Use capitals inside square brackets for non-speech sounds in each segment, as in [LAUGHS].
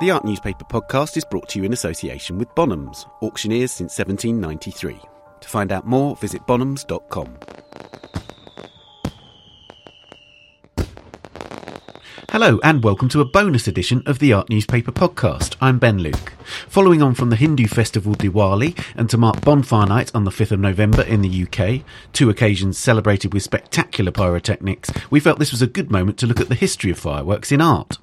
The Art Newspaper podcast is brought to you in association with Bonhams, auctioneers since 1793. To find out more, visit bonhams.com. Hello, and welcome to a bonus edition of the Art Newspaper podcast. I'm Ben Luke. Following on from the Hindu festival Diwali and to mark Bonfire Night on the 5th of November in the UK, two occasions celebrated with spectacular pyrotechnics, we felt this was a good moment to look at the history of fireworks in art.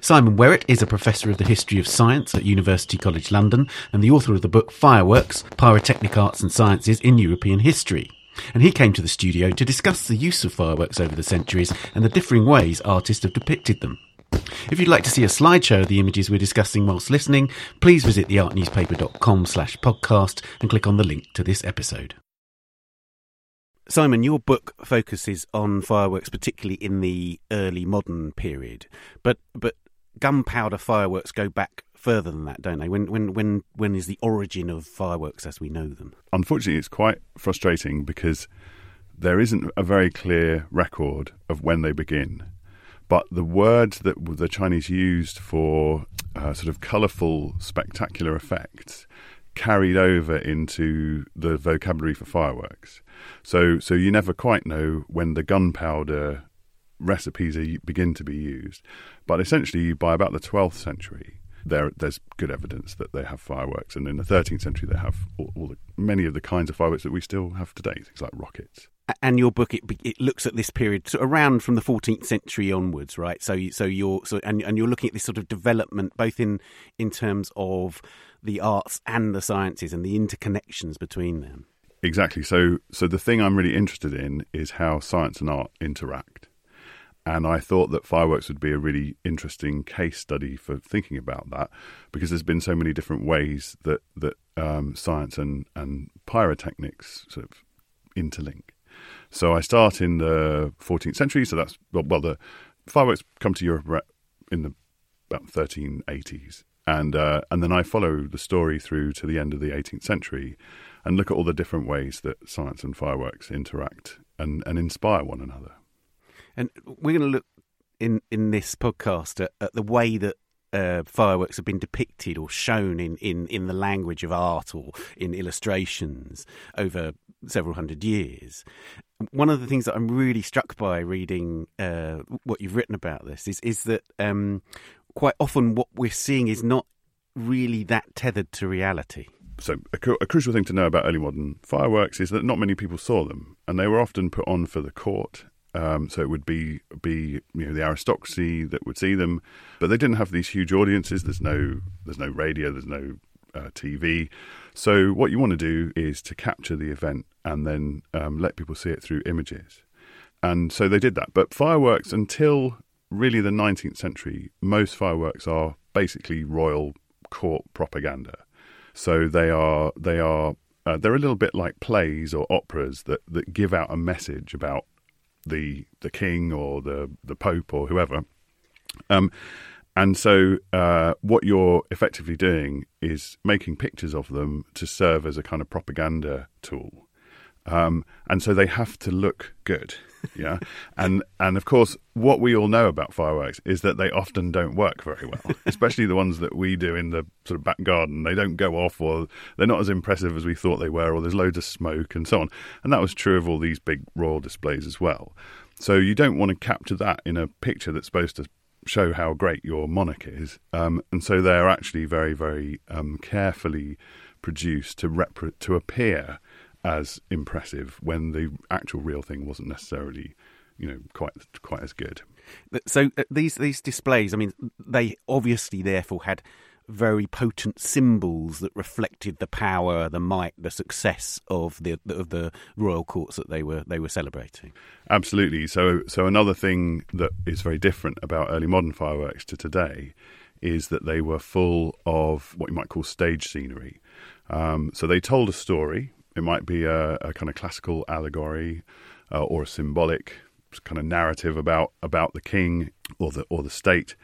Simon Werrett is a professor of the history of science at University College London and the author of the book Fireworks Pyrotechnic Arts and Sciences in European History. And he came to the studio to discuss the use of fireworks over the centuries and the differing ways artists have depicted them. If you'd like to see a slideshow of the images we're discussing whilst listening, please visit theartnewspaper.com slash podcast and click on the link to this episode. Simon, your book focuses on fireworks, particularly in the early modern period, but but gunpowder fireworks go back further than that, don't they? When when when when is the origin of fireworks as we know them? Unfortunately, it's quite frustrating because there isn't a very clear record of when they begin. But the words that the Chinese used for uh, sort of colourful, spectacular effects carried over into the vocabulary for fireworks. So, so you never quite know when the gunpowder recipes are, begin to be used. But essentially, by about the 12th century, there, there's good evidence that they have fireworks, and in the 13th century, they have all, all the, many of the kinds of fireworks that we still have today, things like rockets. And your book it, it looks at this period so around from the 14th century onwards, right? So, so you're so and and you're looking at this sort of development both in in terms of the arts and the sciences and the interconnections between them. Exactly. So, so the thing I'm really interested in is how science and art interact. And I thought that fireworks would be a really interesting case study for thinking about that, because there's been so many different ways that that um, science and and pyrotechnics sort of interlink. So I start in the 14th century. So that's well, well the fireworks come to Europe in the about 1380s, and uh, and then I follow the story through to the end of the 18th century, and look at all the different ways that science and fireworks interact and, and inspire one another. And we're going to look in, in this podcast at, at the way that uh, fireworks have been depicted or shown in, in, in the language of art or in illustrations over several hundred years. One of the things that I'm really struck by reading uh, what you've written about this is is that um, quite often what we're seeing is not really that tethered to reality so a, a, crucial thing to know about early modern fireworks is that not many people saw them, and they were often put on for the court. Um, so it would be be you know the aristocracy that would see them, but they didn't have these huge audiences. There's no there's no radio, there's no uh, TV. So what you want to do is to capture the event and then um, let people see it through images. And so they did that. But fireworks until really the 19th century, most fireworks are basically royal court propaganda. So they are they are uh, they're a little bit like plays or operas that, that give out a message about the the king or the the pope or whoever. Um, and so, uh, what you're effectively doing is making pictures of them to serve as a kind of propaganda tool. Um, and so they have to look good. Yeah, and and of course, what we all know about fireworks is that they often don't work very well, [LAUGHS] especially the ones that we do in the sort of back garden. They don't go off, or they're not as impressive as we thought they were, or there's loads of smoke and so on. And that was true of all these big royal displays as well. So you don't want to capture that in a picture that's supposed to show how great your monarch is. Um, and so they're actually very, very um, carefully produced to rep- to appear as impressive when the actual real thing wasn't necessarily, you know, quite quite as good. So uh, these these displays, I mean, they obviously therefore had very potent symbols that reflected the power, the might, the success of the of the royal courts that they were they were celebrating. Absolutely. So so another thing that is very different about early modern fireworks to today is that they were full of what you might call stage scenery. Um, so they told a story it might be a, a kind of classical allegory uh, or a symbolic kind of narrative about about the king or the or the state,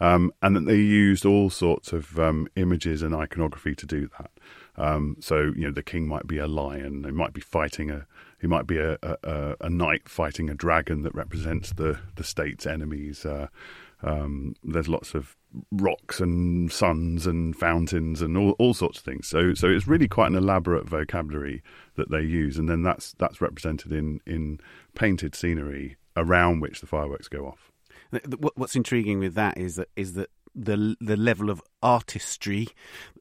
um, and they used all sorts of um, images and iconography to do that. Um, so you know, the king might be a lion. He might be fighting a. He might be a, a, a knight fighting a dragon that represents the the state's enemies. Uh, Um, there's lots of rocks and suns and fountains and all, all sorts of things. So so it's really quite an elaborate vocabulary that they use, and then that's that's represented in in painted scenery around which the fireworks go off. What's intriguing with that is that is that the the level of artistry,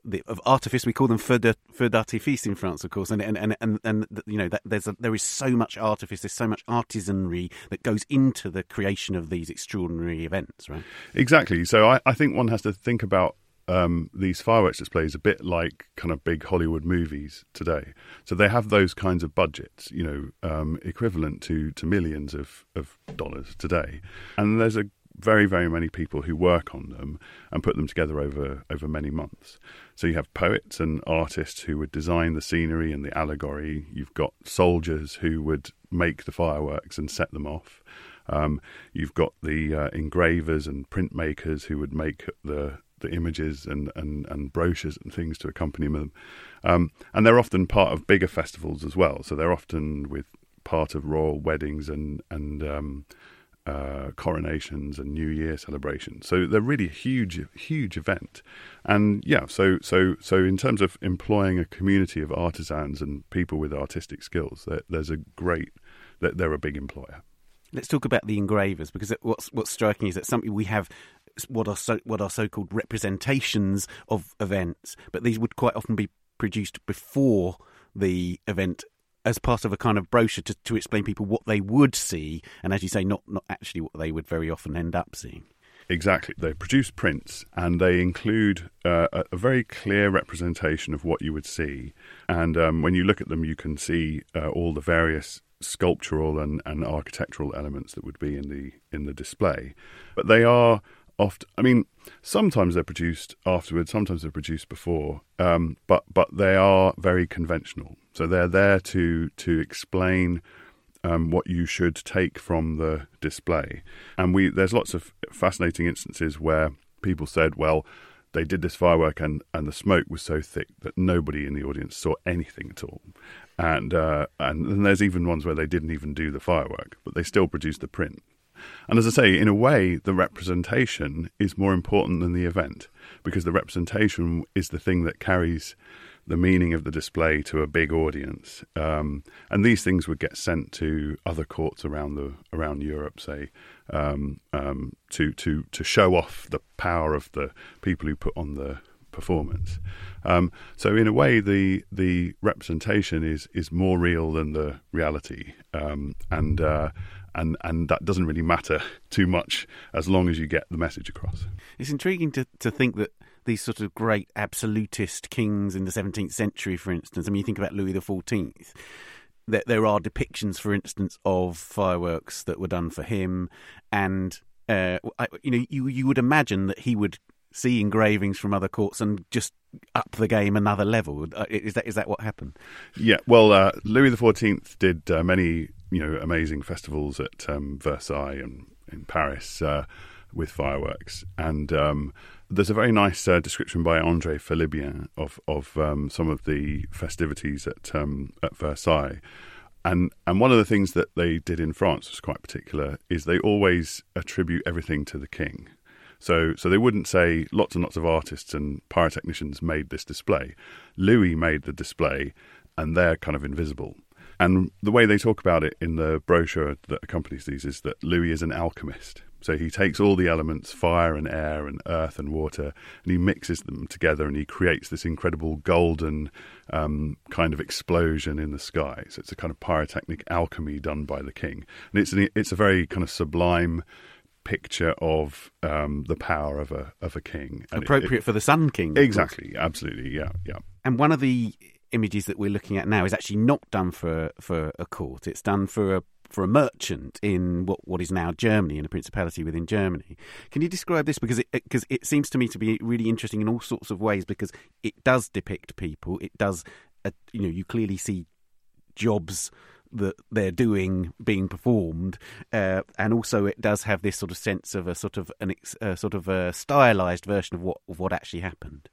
the, of artifice. We call them feu d'artifice in France, of course, and and and and, and you know that there's a, there is so much artifice, there's so much artisanry that goes into the creation of these extraordinary events, right? Exactly. So I, I think one has to think about um, these fireworks displays a bit like kind of big Hollywood movies today. So they have those kinds of budgets, you know, um, equivalent to, to millions of, of dollars today. And there's a very, very many people who work on them and put them together over, over many months. So you have poets and artists who would design the scenery and the allegory. You've got soldiers who would make the fireworks and set them off. Um, you've got the uh, engravers and printmakers who would make the the images and, and, and brochures and things to accompany them. Um, and they're often part of bigger festivals as well. So they're often with part of royal weddings and and um, uh, coronations and New Year celebrations. So they're really a huge, huge event. And yeah, so so so in terms of employing a community of artisans and people with artistic skills, there's a great, that they're a big employer. Let's talk about the engravers because what's what's striking is that something we have what are so what are so called representations of events, but these would quite often be produced before the event as part of a kind of brochure to, to explain people what they would see, and as you say, not not actually what they would very often end up seeing. Exactly. They produce prints and they include uh, a, very clear representation of what you would see. And um, when you look at them, you can see uh, all the various sculptural and, and architectural elements that would be in the in the display. But they are often. I mean, sometimes they're produced afterwards, sometimes they're produced before, um, but but they are very conventional. So they're there to to explain um, what you should take from the display. And we there's lots of fascinating instances where people said, well. They did this firework, and, and the smoke was so thick that nobody in the audience saw anything at all. And uh, and, and there's even ones where they didn't even do the firework, but they still produced the print. And as I say, in a way, the representation is more important than the event because the representation is the thing that carries the meaning of the display to a big audience. Um, and these things would get sent to other courts around the around Europe, say, um, um, to to to show off the power of the people who put on the performance. Um, so in a way, the the representation is is more real than the reality, um, and uh, and and that doesn't really matter [LAUGHS] too much as long as you get the message across. It's intriguing to to think that these sort of great absolutist kings in the 17th century, for instance. I mean, you think about Louis XIV. There, there are depictions, for instance, of fireworks that were done for him, and uh, you know, you you would imagine that he would see engravings from other courts and just up the game another level. Uh, is that is that what happened? Yeah, well, uh, Louis XIV did uh, many you know amazing festivals at um, Versailles and in Paris uh, with fireworks, and um, there's a very nice uh, description by Andre Félibien of of um, some of the festivities at um, at Versailles. And and one of the things that they did in France was quite particular is they always attribute everything to the king. So, so they wouldn't say lots and lots of artists and pyrotechnicians made this display. Louis made the display, and they're kind of invisible. And the way they talk about it in the brochure that accompanies these is that Louis is an alchemist. So he takes all the elements, fire and air and earth and water, and he mixes them together and he creates this incredible golden um, kind of explosion in the sky. So it's a kind of pyrotechnic alchemy done by the king. And it's, an, it's a very kind of sublime picture of um, the power of a of a king. And Appropriate it, it, for the Sun King. Exactly, absolutely, yeah, yeah. And one of the images that we're looking at now is actually not done for for a court. It's done for a for a merchant in what what is now Germany, in a principality within Germany. Can you describe this because it because it seems to me to be really interesting in all sorts of ways because it does depict people. It does, uh, you know, you clearly see jobs that they're doing being performed, uh, and also it does have this sort of sense of a sort of an a sort of a stylized version of what of what actually happened.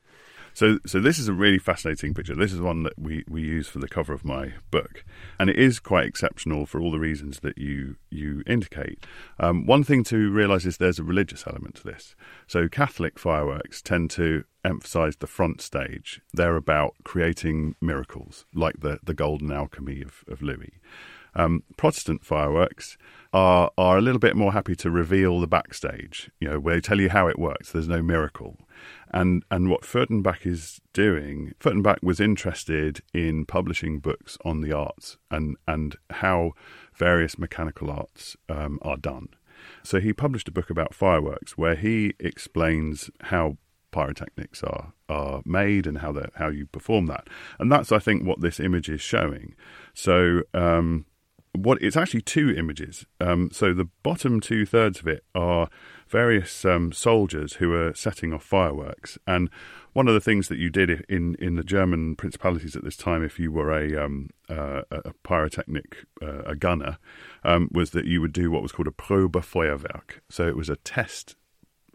So, so this is a really fascinating picture. This is one that we, we use for the cover of my book, and it is quite exceptional for all the reasons that you you indicate. Um, one thing to realise is there's a religious element to this. So, Catholic fireworks tend to emphasise the front stage. They're about creating miracles, like the the golden alchemy of, of Louis. Um, Protestant fireworks are are a little bit more happy to reveal the backstage. You know, where they tell you how it works. There's no miracle. And and what Furtenbach is doing, Furtenbach was interested in publishing books on the arts and and how various mechanical arts um, are done. So he published a book about fireworks where he explains how pyrotechnics are are made and how how you perform that. And that's I think what this image is showing. So um, what it's actually two images. Um, so the bottom two thirds of it are various um, soldiers who are setting off fireworks. And one of the things that you did in, in the German principalities at this time, if you were a, um, uh, a pyrotechnic, uh, a gunner, um, was that you would do what was called a Probefeuerwerk. So it was a test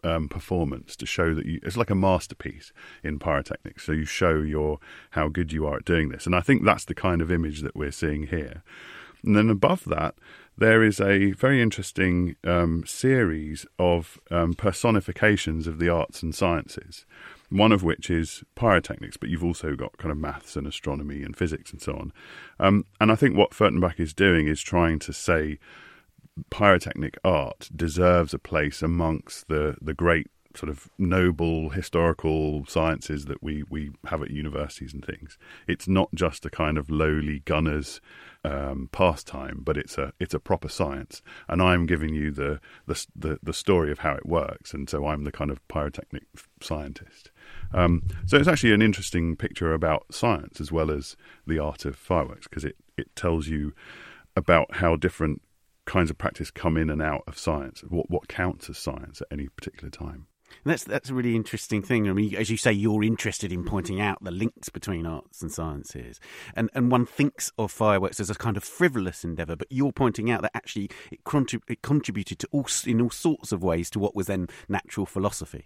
um, performance to show that you, it's like a masterpiece in pyrotechnics. So you show your how good you are at doing this, and I think that's the kind of image that we're seeing here. And then above that, there is a very interesting um, series of um, personifications of the arts and sciences. One of which is pyrotechnics, but you've also got kind of maths and astronomy and physics and so on. Um, and I think what Furtenbach is doing is trying to say pyrotechnic art deserves a place amongst the, the great sort of noble historical sciences that we, we have at universities and things. It's not just a kind of lowly gunner's um, pastime, but it's a it's a proper science. And I'm giving you the, the the the story of how it works, and so I'm the kind of pyrotechnic scientist. Um, so it's actually an interesting picture about science as well as the art of fireworks because it it tells you about how different kinds of practice come in and out of science, what what counts as science at any particular time. That's that's a really interesting thing. I mean, as you say, you're interested in pointing out the links between arts and sciences, and and one thinks of fireworks as a kind of frivolous endeavour, but you're pointing out that actually it, contrib- it contributed to all in all sorts of ways to what was then natural philosophy.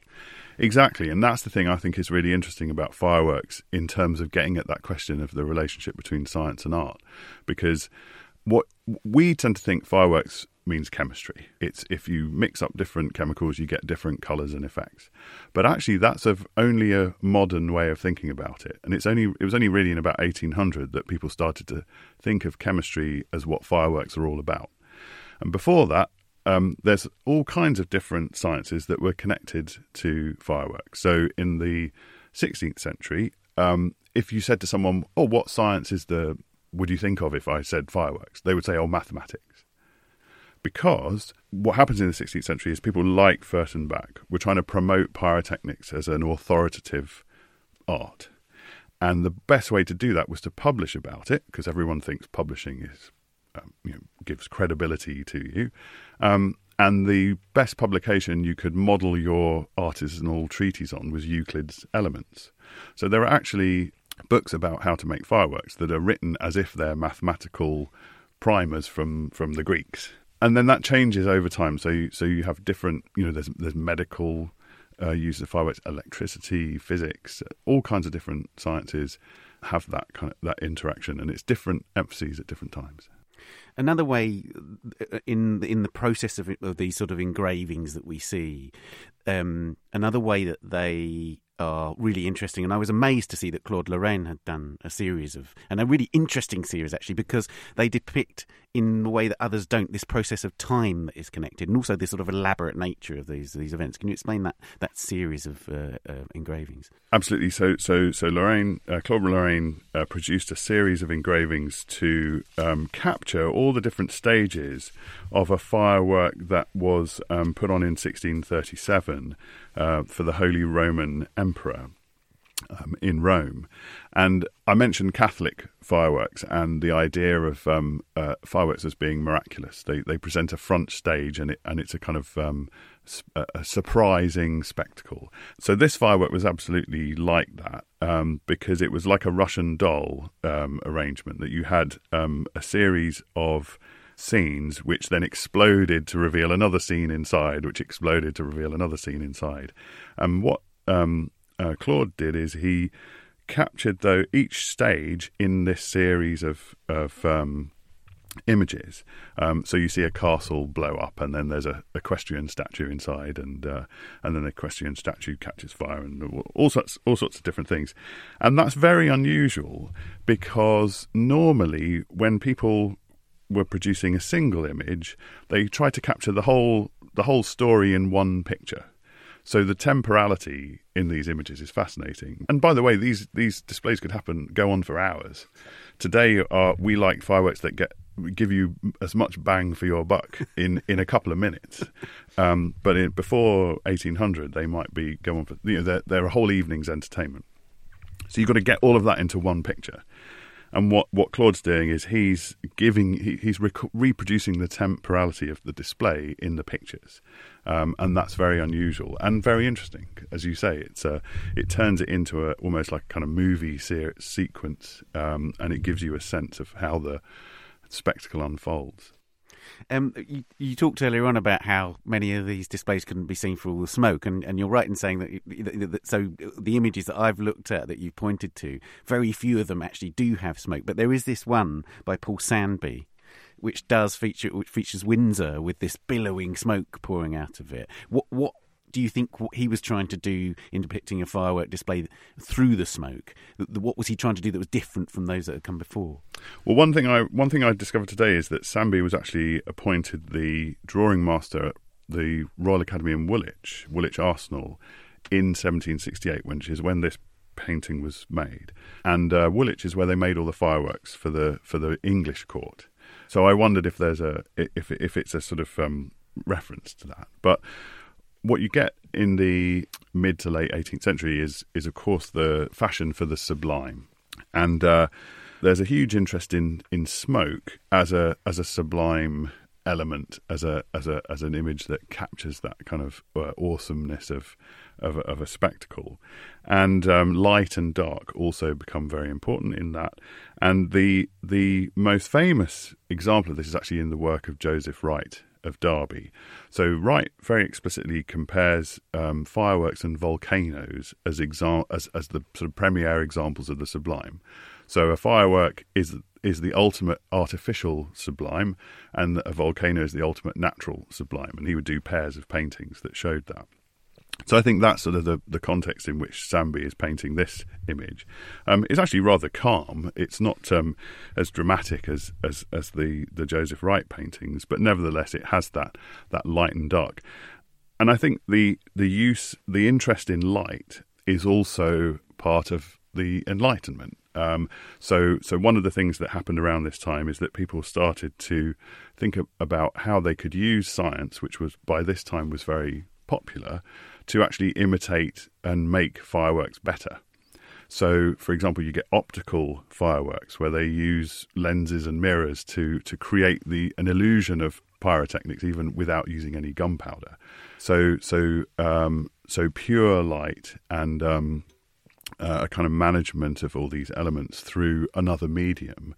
Exactly, and that's the thing I think is really interesting about fireworks in terms of getting at that question of the relationship between science and art, because what we tend to think fireworks means chemistry. It's if you mix up different chemicals, you get different colours and effects. But actually, that's a, only a modern way of thinking about it. And it's only it was only really in about 1800 that people started to think of chemistry as what fireworks are all about. And before that, um, there's all kinds of different sciences that were connected to fireworks. So in the 16th century, um, if you said to someone, "Oh, what science is the would you think of if I said fireworks?" They would say, "Oh, mathematics." Because what happens in the 16th century is people like Furtenbach were trying to promote pyrotechnics as an authoritative art. And the best way to do that was to publish about it, because everyone thinks publishing is, um, you know, gives credibility to you. Um, and the best publication you could model your artisanal treatise on was Euclid's Elements. So there are actually books about how to make fireworks that are written as if they're mathematical primers from, from the Greeks and then that changes over time. So you, so you have different, you know, there's there's medical uh, use of fireworks, electricity, physics, all kinds of different sciences have that kind of that interaction, and it's different emphases at different times. Another way, uh, in in the process of, of these sort of engravings that we see, um, another way that they are really interesting. And I was amazed to see that Claude Lorrain had done a series of, and a really interesting series actually, because they depict in the way that others don't this process of time that is connected, and also this sort of elaborate nature of these these events. Can you explain that that series of uh, uh, engravings? Absolutely. So so so Lorrain, uh, Claude Lorrain uh, produced a series of engravings to um, capture all the different stages of a firework that was um, put on in 1637 uh, for the Holy Roman Emperor. Um, in Rome. And I mentioned Catholic fireworks and the idea of um, uh, fireworks as being miraculous. They they present a front stage and it and it's a kind of um, a surprising spectacle. So this firework was absolutely like that um, because it was like a Russian doll um, arrangement that you had um, a series of scenes, which then exploded to reveal another scene inside, which exploded to reveal another scene inside. And what um, uh, Claude did is he captured though each stage in this series of of um, images. Um, so you see a castle blow up, and then there's a equestrian statue inside, and uh, and then the equestrian statue catches fire, and all sorts all sorts of different things. And that's very unusual because normally when people were producing a single image, they try to capture the whole the whole story in one picture. So the temporality in these images is fascinating. And by the way, these these displays could happen go on for hours. Today, uh, we like fireworks that get give you as much bang for your buck [LAUGHS] in, in a couple of minutes. Um, but in, before 1800, they might be going for you know they're, they're a whole evening's entertainment. So you've got to get all of that into one picture. And what, what Claude's doing is he's giving he, he's rec- reproducing the temporality of the display in the pictures, um, and that's very unusual and very interesting. As you say, it's a, it turns it into a almost like a kind of movie se- sequence, um, and it gives you a sense of how the spectacle unfolds. Um, you, you, talked earlier on about how many of these displays couldn't be seen for all the smoke, and, and you're right in saying that, that, that, So the images that I've looked at that you pointed to, very few of them actually do have smoke. But there is this one by Paul Sandby, which does feature which features Windsor with this billowing smoke pouring out of it. What what do you think what he was trying to do in depicting a firework display through the smoke? What was he trying to do that was different from those that had come before? Well, one thing I one thing I discovered today is that Sandby was actually appointed the drawing master at the Royal Academy in Woolwich, Woolwich Arsenal, in 1768, which is when this painting was made. And uh, Woolwich is where they made all the fireworks for the for the English court. So I wondered if there's a if if it's a sort of um, reference to that, but what you get in the mid to late 18th century is is of course the fashion for the sublime, and uh, there's a huge interest in in smoke as a as a sublime element as a as a as an image that captures that kind of uh, awesomeness of of, of a spectacle, and um, light and dark also become very important in that. And the the most famous example of this is actually in the work of Joseph Wright, of Derby. So Wright very explicitly compares um, fireworks and volcanoes as, exa- as as the sort of premier examples of the sublime. So a firework is is the ultimate artificial sublime, and a volcano is the ultimate natural sublime. And he would do pairs of paintings that showed that. So I think that's sort of the, the context in which Sandby is painting this image. Um, it's actually rather calm. It's not um, as dramatic as, as, as the, the Joseph Wright paintings, but nevertheless it has that that light and dark. And I think the the use the interest in light is also part of the Enlightenment. Um, so, so one of the things that happened around this time is that people started to think about how they could use science, which was by this time was very popular, to actually imitate and make fireworks better. So, for example, you get optical fireworks where they use lenses and mirrors to to create the an illusion of pyrotechnics even without using any gunpowder. So, so um, so pure light and um, uh, a kind of management of all these elements through another medium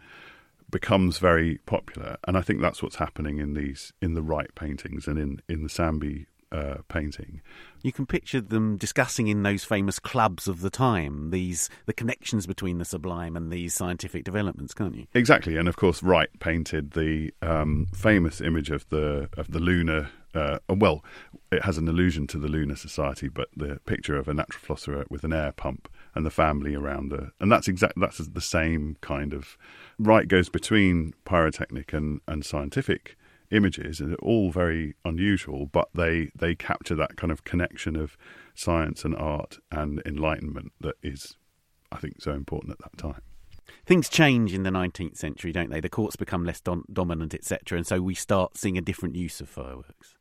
becomes very popular, and I think that's what's happening in these in the Wright paintings and in in the Sandby uh, painting. You can picture them discussing in those famous clubs of the time these the connections between the sublime and these scientific developments, can't you? Exactly, and of course, Wright painted the um, famous image of the of the lunar. Uh, well, it has an allusion to the lunar society, but the picture of a natural philosopher with an air pump and the family around the, and that's exact. That's the same kind of. Wright goes between pyrotechnic and, and scientific images, and they're all very unusual, but they they capture that kind of connection of science and art and enlightenment that is, I think, so important at that time. Things change in the 19th century, don't they? The courts become less dom- dominant, etc., and so we start seeing a different use of fireworks.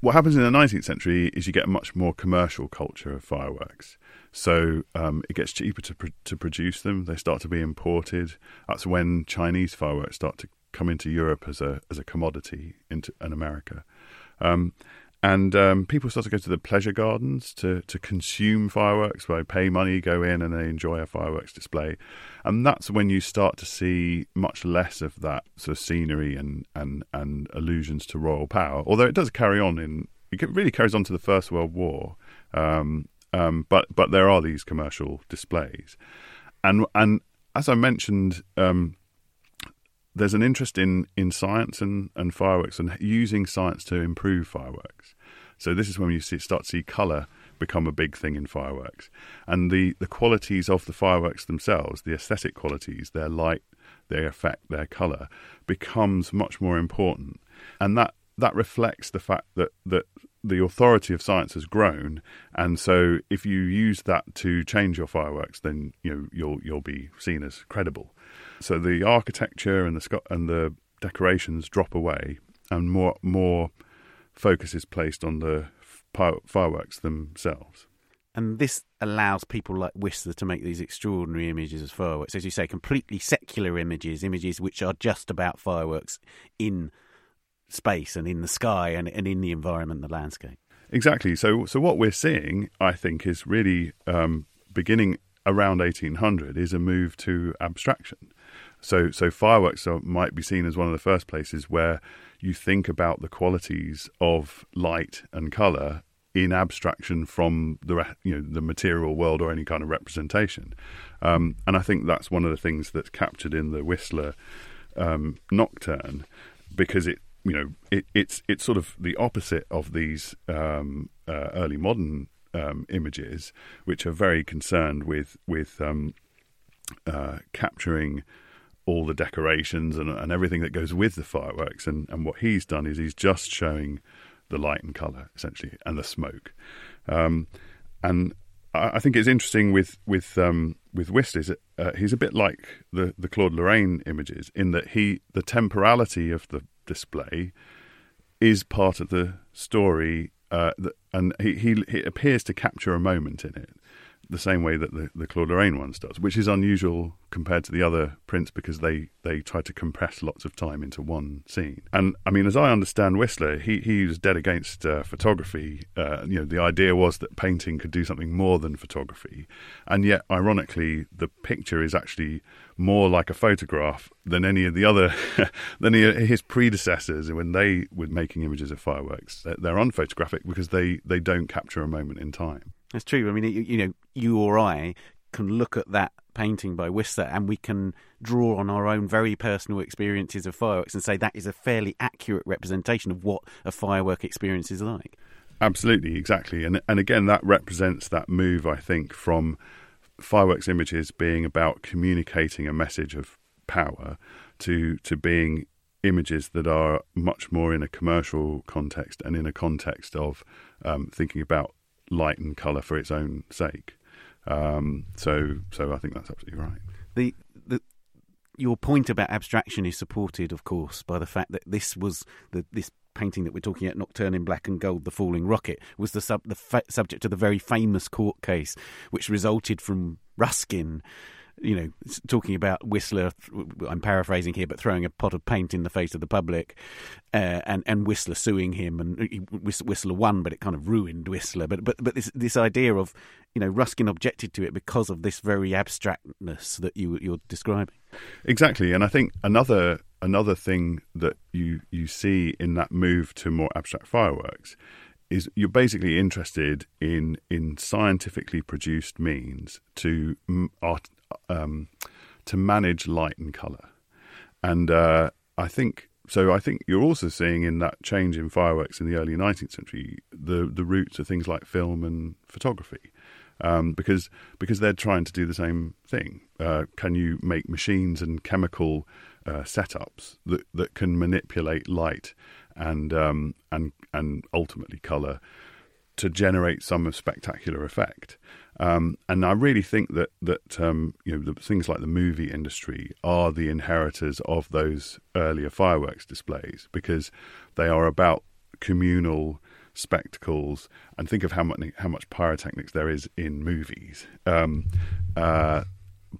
What happens in the 19th century is you get a much more commercial culture of fireworks. So um, it gets cheaper to pr- to produce them. They start to be imported. That's when Chinese fireworks start to come into Europe as a as a commodity into in America. Um, and um, people start to go to the pleasure gardens to, to consume fireworks where they pay money, go in, and they enjoy a fireworks display. And that's when you start to see much less of that sort of scenery and, and, and allusions to royal power. Although it does carry on in, it really carries on to the First World War. Um, Um, but but there are these commercial displays, and and as I mentioned, um, there's an interest in, in science and, and fireworks and using science to improve fireworks. So this is when you see, start to see colour become a big thing in fireworks, and the, the qualities of the fireworks themselves, the aesthetic qualities, their light, their effect, their colour, becomes much more important, and that that reflects the fact that that the authority of science has grown, and so if you use that to change your fireworks, then you know you'll you'll be seen as credible. So the architecture and the and the decorations drop away, and more more focus is placed on the fireworks themselves. And this allows people like Whistler to make these extraordinary images of fireworks, as you say, completely secular images, images which are just about fireworks in space and in the sky and, and in the environment, the landscape. Exactly. So, so what we're seeing, I think, is really um, beginning around 1800 is a move to abstraction. So, so fireworks are, might be seen as one of the first places where you think about the qualities of light and color in abstraction from the you know the material world or any kind of representation. Um, and I think that's one of the things that's captured in the Whistler um, Nocturne because it you know it, it's it's sort of the opposite of these um, uh, early modern um, images, which are very concerned with with um, uh, capturing all the decorations and, and everything that goes with the fireworks. And, and what he's done is he's just showing the light and color essentially, and the smoke. Um, and I, I, think it's interesting with with um, with Whistler is uh, he's a bit like the the Claude Lorrain images in that he the temporality of the display is part of the story, uh, and he, he, he appears to capture a moment in it the same way that the, the Claude Lorrain ones does, which is unusual compared to the other prints because they, they try to compress lots of time into one scene. And I mean, as I understand Whistler, he, he was dead against uh, photography. Uh, you know, the idea was that painting could do something more than photography. And yet, ironically, the picture is actually more like a photograph than any of the other, [LAUGHS] than his predecessors when they were making images of fireworks. They're, unphotographic because they, they don't capture a moment in time. That's true. I mean, you, you know, you or I can look at that painting by Whistler and we can draw on our own very personal experiences of fireworks and say that is a fairly accurate representation of what a firework experience is like. Absolutely, exactly. And and again that represents that move I think from fireworks images being about communicating a message of power to to being images that are much more in a commercial context and in a context of um, thinking about light and colour for its own sake. Um, so, so I think that's absolutely right. The, the your point about abstraction is supported, of course, by the fact that this was the, this painting that we're talking at, Nocturne in Black and Gold, The Falling Rocket, was the, sub, the fa- subject of the very famous court case, which resulted from Ruskin you know, talking about Whistler. I'm paraphrasing here, but throwing a pot of paint in the face of the public, uh, and and Whistler suing him, and Whistler won, but it kind of ruined Whistler. But but but this this idea of you know Ruskin objected to it because of this very abstractness that you you're describing. Exactly, and I think another another thing that you you see in that move to more abstract fireworks is you're basically interested in in scientifically produced means to art, um, to manage light and color, and uh, I think so. I think you're also seeing in that change in fireworks in the early 19th century the the roots of things like film and photography. Um, because because they're trying to do the same thing. Uh, can you make machines and chemical uh, setups that that can manipulate light and um, and and ultimately color to generate some spectacular effect? Um, and I really think that that um, you know the, things like the movie industry are the inheritors of those earlier fireworks displays because they are about communal spectacles and think of how much how much pyrotechnics there is in movies. Um, uh,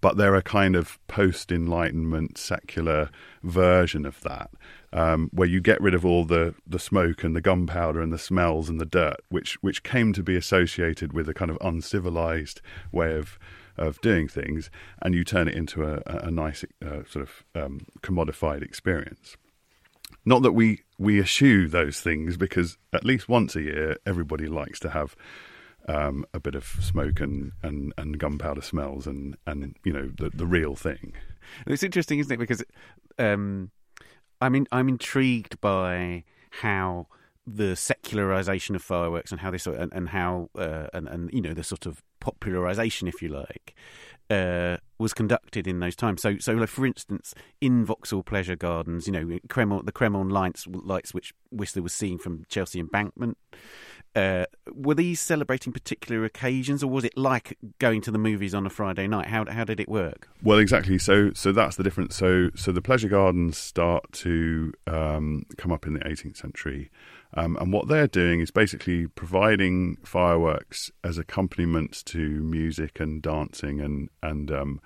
but they're a kind of post Enlightenment secular version of that, um, where you get rid of all the, the smoke and the gunpowder and the smells and the dirt, which which came to be associated with a kind of uncivilized way of of doing things, and you turn it into a, a nice uh, sort of um, commodified experience. Not that we we eschew those things, because at least once a year, everybody likes to have um, a bit of smoke and, and, and gunpowder smells and, and you know the the real thing. It's interesting, isn't it? Because um, I mean, I'm intrigued by how the secularization of fireworks and how this and, and how uh, and and you know the sort of popularization, if you like, uh, was conducted in those times. So, so like for instance, in Vauxhall Pleasure Gardens, you know, Cremorne, the Cremorne lights, lights which Whistler was seeing from Chelsea Embankment, uh, were these celebrating particular occasions, or was it like going to the movies on a Friday night? How how did it work? Well, exactly. So so that's the difference. So so the pleasure gardens start to um, come up in the 18th century. Um, and what they're doing is basically providing fireworks as accompaniment to music and dancing and and um,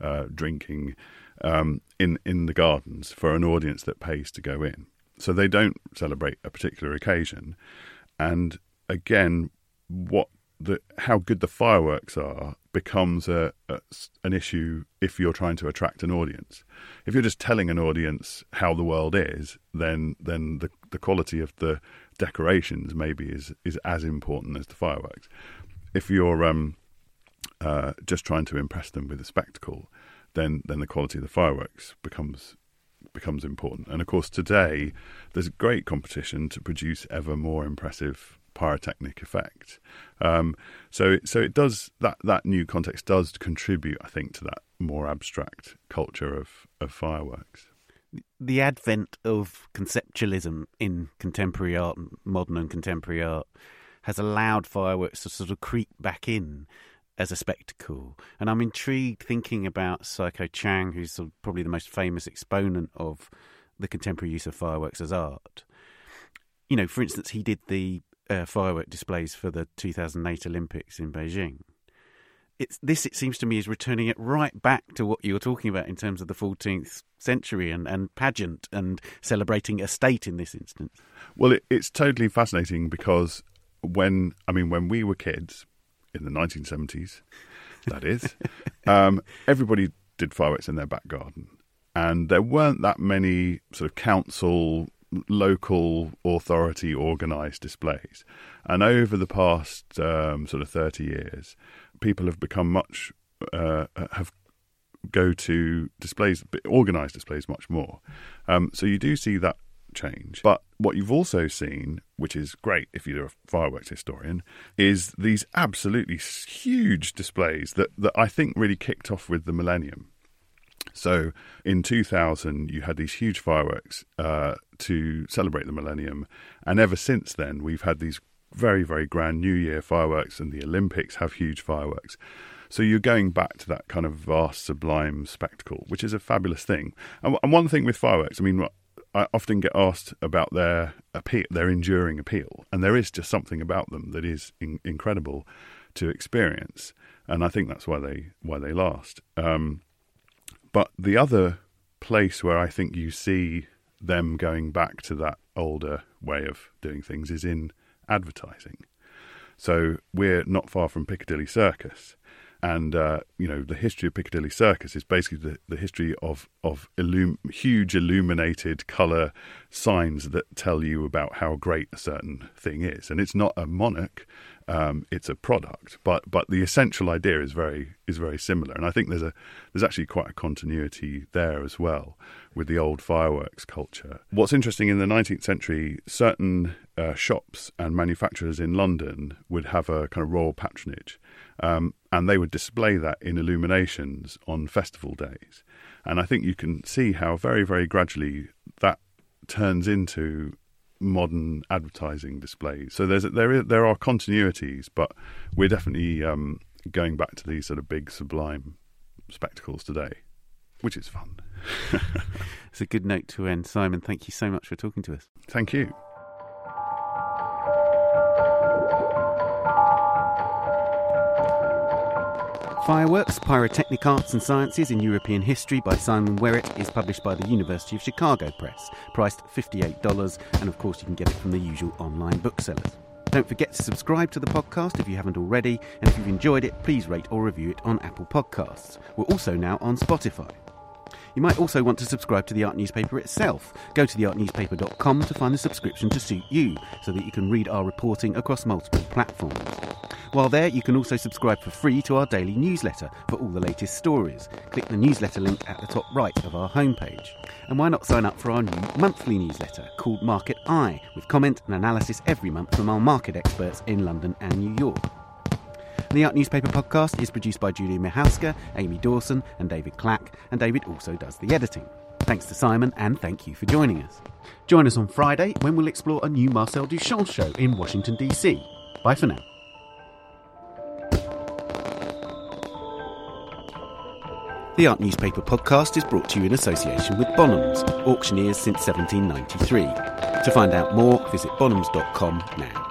uh, drinking um, in in the gardens for an audience that pays to go in. So they don't celebrate a particular occasion, and again, what the how good the fireworks are becomes a, a, an issue if you're trying to attract an audience. If you're just telling an audience how the world is, then then the the quality of the decorations maybe is is as important as the fireworks. If you're um, uh, just trying to impress them with a spectacle, then then the quality of the fireworks becomes becomes important. And of course, today there's great competition to produce ever more impressive pyrotechnic effect. Um, so so it does that that new context does contribute, I think, to that more abstract culture of of fireworks. The advent of conceptualism in contemporary art, modern and contemporary art, has allowed fireworks to sort of creep back in as a spectacle. And I'm intrigued thinking about Cai Guo-Qiang, who's probably the most famous exponent of the contemporary use of fireworks as art. You know, for instance, he did the uh, firework displays for the 2008 Olympics in Beijing. It's this. It seems to me is returning it right back to what you were talking about in terms of the 14th century and, and pageant and celebrating a state in this instance. Well, it, it's totally fascinating because when I mean when we were kids in the 1970s, that is, [LAUGHS] um, everybody did fireworks in their back garden, and there weren't that many sort of council local authority organised displays. And over the past um, sort of 30 years, people have become much, uh, have go to displays, organised displays much more. Um, so you do see that change. But what you've also seen, which is great if you're a fireworks historian, is these absolutely huge displays that, that I think really kicked off with the millennium. So in 2000, you had these huge fireworks uh, to celebrate the millennium. And ever since then, we've had these very, very grand New Year fireworks, and the Olympics have huge fireworks. So you're going back to that kind of vast, sublime spectacle, which is a fabulous thing. And, and one thing with fireworks, I mean, I often get asked about their appeal, their enduring appeal, and there is just something about them that is in, incredible to experience, and I think that's why they why they last. Um, but the other place where I think you see them going back to that older way of doing things is in advertising. So we're not far from Piccadilly Circus, and uh, you know the history of Piccadilly Circus is basically the, the history of of illum- huge illuminated color signs that tell you about how great a certain thing is, and it's not a monarch, um, it's a product, but but the essential idea is very is very similar, and I think there's a there's actually quite a continuity there as well with the old fireworks culture. What's interesting in the 19th century, certain uh, shops and manufacturers in London would have a kind of royal patronage um, and they would display that in illuminations on festival days. And I think you can see how very, very gradually that turns into modern advertising displays. So there's there is, there are continuities, but we're definitely um, going back to these sort of big sublime spectacles today, which is fun. [LAUGHS] it's a good note to end. Simon, thank you so much for talking to us. Thank you. Fireworks, Pyrotechnic Arts and Sciences in European History by Simon Werrett is published by the University of Chicago Press, priced $58, and of course you can get it from the usual online booksellers. Don't forget to subscribe to the podcast if you haven't already, and if you've enjoyed it, please rate or review it on Apple Podcasts. We're also now on Spotify. You might also want to subscribe to the art newspaper itself. Go to theartnewspaper.com to find the subscription to suit you so that you can read our reporting across multiple platforms. While there, you can also subscribe for free to our daily newsletter for all the latest stories. Click the newsletter link at the top right of our homepage. And why not sign up for our new monthly newsletter called Market Eye, with comment and analysis every month from our market experts in London and New York. The Art Newspaper podcast is produced by Julia Michalska, Amy Dawson, and David Clack, and David also does the editing. Thanks to Simon, and thank you for joining us. Join us on Friday when we'll explore a new Marcel Duchamp show in Washington, D.C. Bye for now. The Art Newspaper podcast is brought to you in association with Bonhams, auctioneers since 1793. To find out more, visit bonhams.com now.